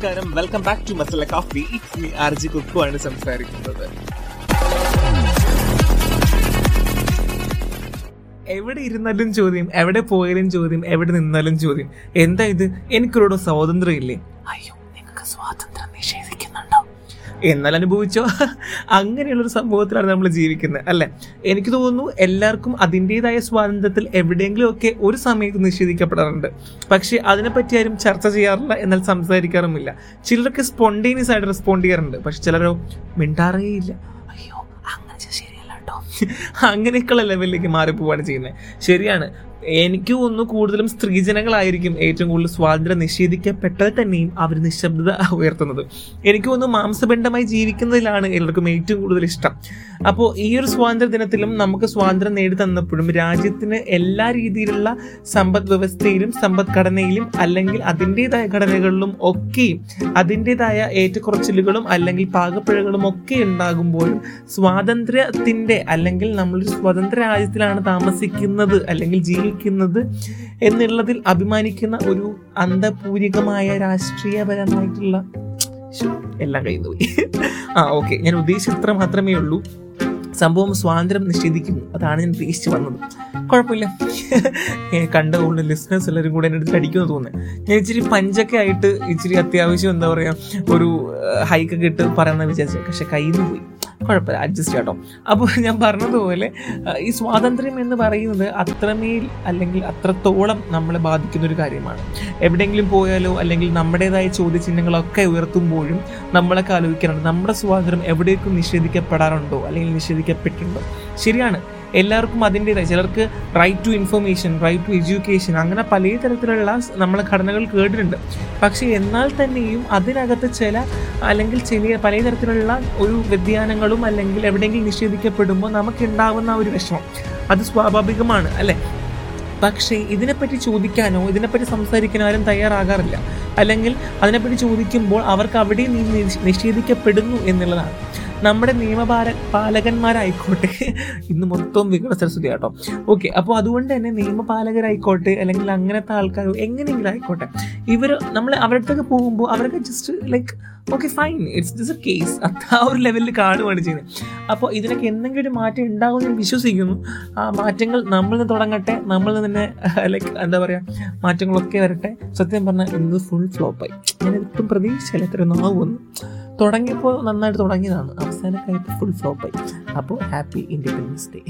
നമസ്കാരം. Welcome back to Masala coffee it's me R G Kukku ആണ് സംസാരിക്കുന്നത്. എവിടെ ഇരുന്നാലും ചോദ്യം എവിടെ പോയാലും ചോദ്യം എവിടെ നിന്നാലും ചോദ്യം. എന്താ ഇത്? എനിക്കൊരു സ്വാതന്ത്ര്യം ഇല്ലേ അയ്യോ നിങ്ങൾക്ക് സ്വാതന്ത്ര്യം എന്നാൽ അനുഭവിച്ചോ അങ്ങനെയുള്ളൊരു സംഭവത്തിലാണ് നമ്മൾ ജീവിക്കുന്നത് അല്ലെ? എനിക്ക് തോന്നുന്നു എല്ലാവർക്കും അതിന്റെതായ സ്വാതന്ത്ര്യത്തിൽ എവിടെയെങ്കിലുമൊക്കെ ഒരു സമയത്ത് നിഷേധിക്കപ്പെടാറുണ്ട്. പക്ഷേ അതിനെപ്പറ്റി ആരും ചർച്ച ചെയ്യാറില്ല എന്നാൽ സംസാരിക്കാറുമില്ല. ചിലരൊക്കെ സ്പോണ്ടേനിയസ് ആയിട്ട് റെസ്പോണ്ട് ചെയ്യാറുണ്ട്. പക്ഷെ ചിലരോ മിണ്ടാറേ ഇല്ല അയ്യോ അങ്ങനെ ശരിയല്ല കേട്ടോ. അങ്ങനെയൊക്കെയുള്ള ലെവലിലേക്ക് മാറിപ്പോവാണ് ചെയ്യുന്നത്. ശരിയാണ്. എനിക്ക് ഒന്ന് കൂടുതലും സ്ത്രീജനങ്ങളായിരിക്കും ഏറ്റവും കൂടുതൽ സ്വാതന്ത്ര്യം നിഷേധിക്കപ്പെട്ടത് തന്നെയും അവർ നിശബ്ദത ഉയർത്തുന്നത്. എനിക്ക് ഒന്ന് മാംസബന്ധമായി ജീവിക്കുന്നതിലാണ് എല്ലാവർക്കും ഏറ്റവും കൂടുതൽ ഇഷ്ടം. അപ്പോൾ ഈ ഒരു സ്വാതന്ത്ര്യ ദിനത്തിലും നമുക്ക് സ്വാതന്ത്ര്യം നേടി തന്നപ്പോഴും രാജ്യത്തിന് എല്ലാ രീതിയിലുള്ള സമ്പദ് വ്യവസ്ഥയിലും സമ്പദ്ഘടനയിലും അല്ലെങ്കിൽ അതിന്റെതായ ഘടനകളിലും ഒക്കെയും അതിന്റെതായ ഏറ്റക്കുറച്ചിലുകളും അല്ലെങ്കിൽ പാകപ്പിഴകളും ഒക്കെ ഉണ്ടാകുമ്പോഴും സ്വാതന്ത്ര്യത്തിന്റെ അല്ലെങ്കിൽ നമ്മളൊരു സ്വതന്ത്ര രാജ്യത്തിലാണ് താമസിക്കുന്നത് അല്ലെങ്കിൽ ജീവിക്കുന്നത് എന്നുള്ളതിൽ അഭിമാനിക്കുന്ന ഒരു അന്തപൂരികമായ രാഷ്ട്രീയപരമായിട്ടുള്ള എല്ലാം കഴിഞ്ഞു പോയി ആ ഓക്കെ. ഞാൻ ഉദ്ദേശിച്ചത്ര മാത്രമേ ഉള്ളൂ. സംഭവം സ്വാതന്ത്ര്യം നിഷേധിക്കുന്നു. അതാണ് ഞാൻ ഉദ്ദേശിച്ച് വന്നത്. കുഴപ്പമില്ല. കണ്ട കൂടുതൽ ലിസ്ണേഴ്സ് എല്ലാവരും കൂടെ എന്റെ അടുത്ത് അടിക്കുമെന്ന് തോന്നുന്നത് ഞാൻ ഇച്ചിരി പഞ്ചൊക്കെ ആയിട്ട് ഇച്ചിരി അത്യാവശ്യം എന്താ പറയുക ഒരു ഹൈക്കൊക്കെ ഇട്ട് പറയുന്ന വിചാരിച്ചു പക്ഷെ കയ്യിൽ നിന്ന് പോയി. കുഴപ്പമില്ല അഡ്ജസ്റ്റ് കേട്ടോ അപ്പോൾ ഞാൻ പറഞ്ഞതുപോലെ ഈ സ്വാതന്ത്ര്യം എന്ന് പറയുന്നത് അത്രമേൽ അല്ലെങ്കിൽ അത്രത്തോളം നമ്മളെ ബാധിക്കുന്ന ഒരു കാര്യമാണ്. എവിടെയെങ്കിലും പോയാലോ അല്ലെങ്കിൽ നമ്മുടേതായ ചോദ്യചിഹ്നങ്ങളൊക്കെ ഉയർത്തുമ്പോഴും നമ്മളൊക്കെ ആലോചിക്കാറുണ്ട് നമ്മുടെ സ്വാതന്ത്ര്യം എവിടേക്കും നിഷേധിക്കപ്പെടാറുണ്ടോ അല്ലെങ്കിൽ നിഷേധിക്കപ്പെട്ടിട്ടുണ്ടോ? ശരിയാണ്. എല്ലാവർക്കും അതിന്റെതായ ചിലർക്ക് right to information right to education അങ്ങനെ പല തരത്തിലുള്ള നമ്മളെ ഘടനകൾ കേട്ടിട്ടുണ്ട്. പക്ഷേ എന്നാൽ തന്നെയും അതിനകത്ത് ചില അല്ലെങ്കിൽ ചെറിയ പല തരത്തിലുള്ള ഒരു വ്യതിയാനങ്ങളും അല്ലെങ്കിൽ എവിടെയെങ്കിലും നിഷേധിക്കപ്പെടുമ്പോൾ നമുക്ക് ഉണ്ടാവുന്ന ഒരു വിഷമം. അത് സ്വാഭാവികമാണ് അല്ലേ? പക്ഷേ ഇതിനെപ്പറ്റി ചോദിക്കാനോ ഇതിനെപ്പറ്റി സംസാരിക്കാനോ ആരും തയ്യാറാകാറില്ല. അല്ലെങ്കിൽ അതിനെപ്പറ്റി ചോദിക്കുമ്പോൾ അവർക്ക് അവിടെ നിഷേധിക്കപ്പെടുന്നു എന്നുള്ളതാണ്. നമ്മുടെ നിയമപാല പാലകന്മാരായിക്കോട്ടെ. ഇന്ന് മൊത്തം വികട സരസ്വതി കേട്ടോ ഓക്കെ അപ്പോൾ അതുകൊണ്ട് തന്നെ നിയമപാലകരായിക്കോട്ടെ അല്ലെങ്കിൽ അങ്ങനത്തെ ആൾക്കാർ എങ്ങനെയെങ്കിലും ആയിക്കോട്ടെ. ഇവർ നമ്മൾ അവരുടെ പോകുമ്പോൾ അവരൊക്കെ just like okay fine it's just a case അത് ആ ഒരു ലെവലിൽ കാണുകയാണ് ചെയ്യുന്നത് അപ്പോൾ ഇതിനൊക്കെ എന്തെങ്കിലും ഒരു മാറ്റം ഉണ്ടാകും ഞാൻ വിശ്വസിക്കുന്നു. ആ മാറ്റങ്ങൾ നമ്മൾ നിന്ന് തുടങ്ങട്ടെ. നമ്മൾ നിന്ന് തന്നെ ലൈക്ക് എന്താ പറയുക മാറ്റങ്ങളൊക്കെ വരട്ടെ. സത്യം പറഞ്ഞാൽ ഇന്ന് ഫുൾ ഫ്ലോപ്പായി ഞാൻ ഇപ്പം പ്രതീക്ഷയില്ല എത്ര തുടങ്ങിയപ്പോൾ നന്നായിട്ട് തുടങ്ങിയതാണ്. അവസാനമൊക്കെ ആയിട്ട് ഫുൾ ഫ്ലോപ്പായി അപ്പോൾ ഹാപ്പി ഇൻഡിപെൻഡൻസ് ഡേ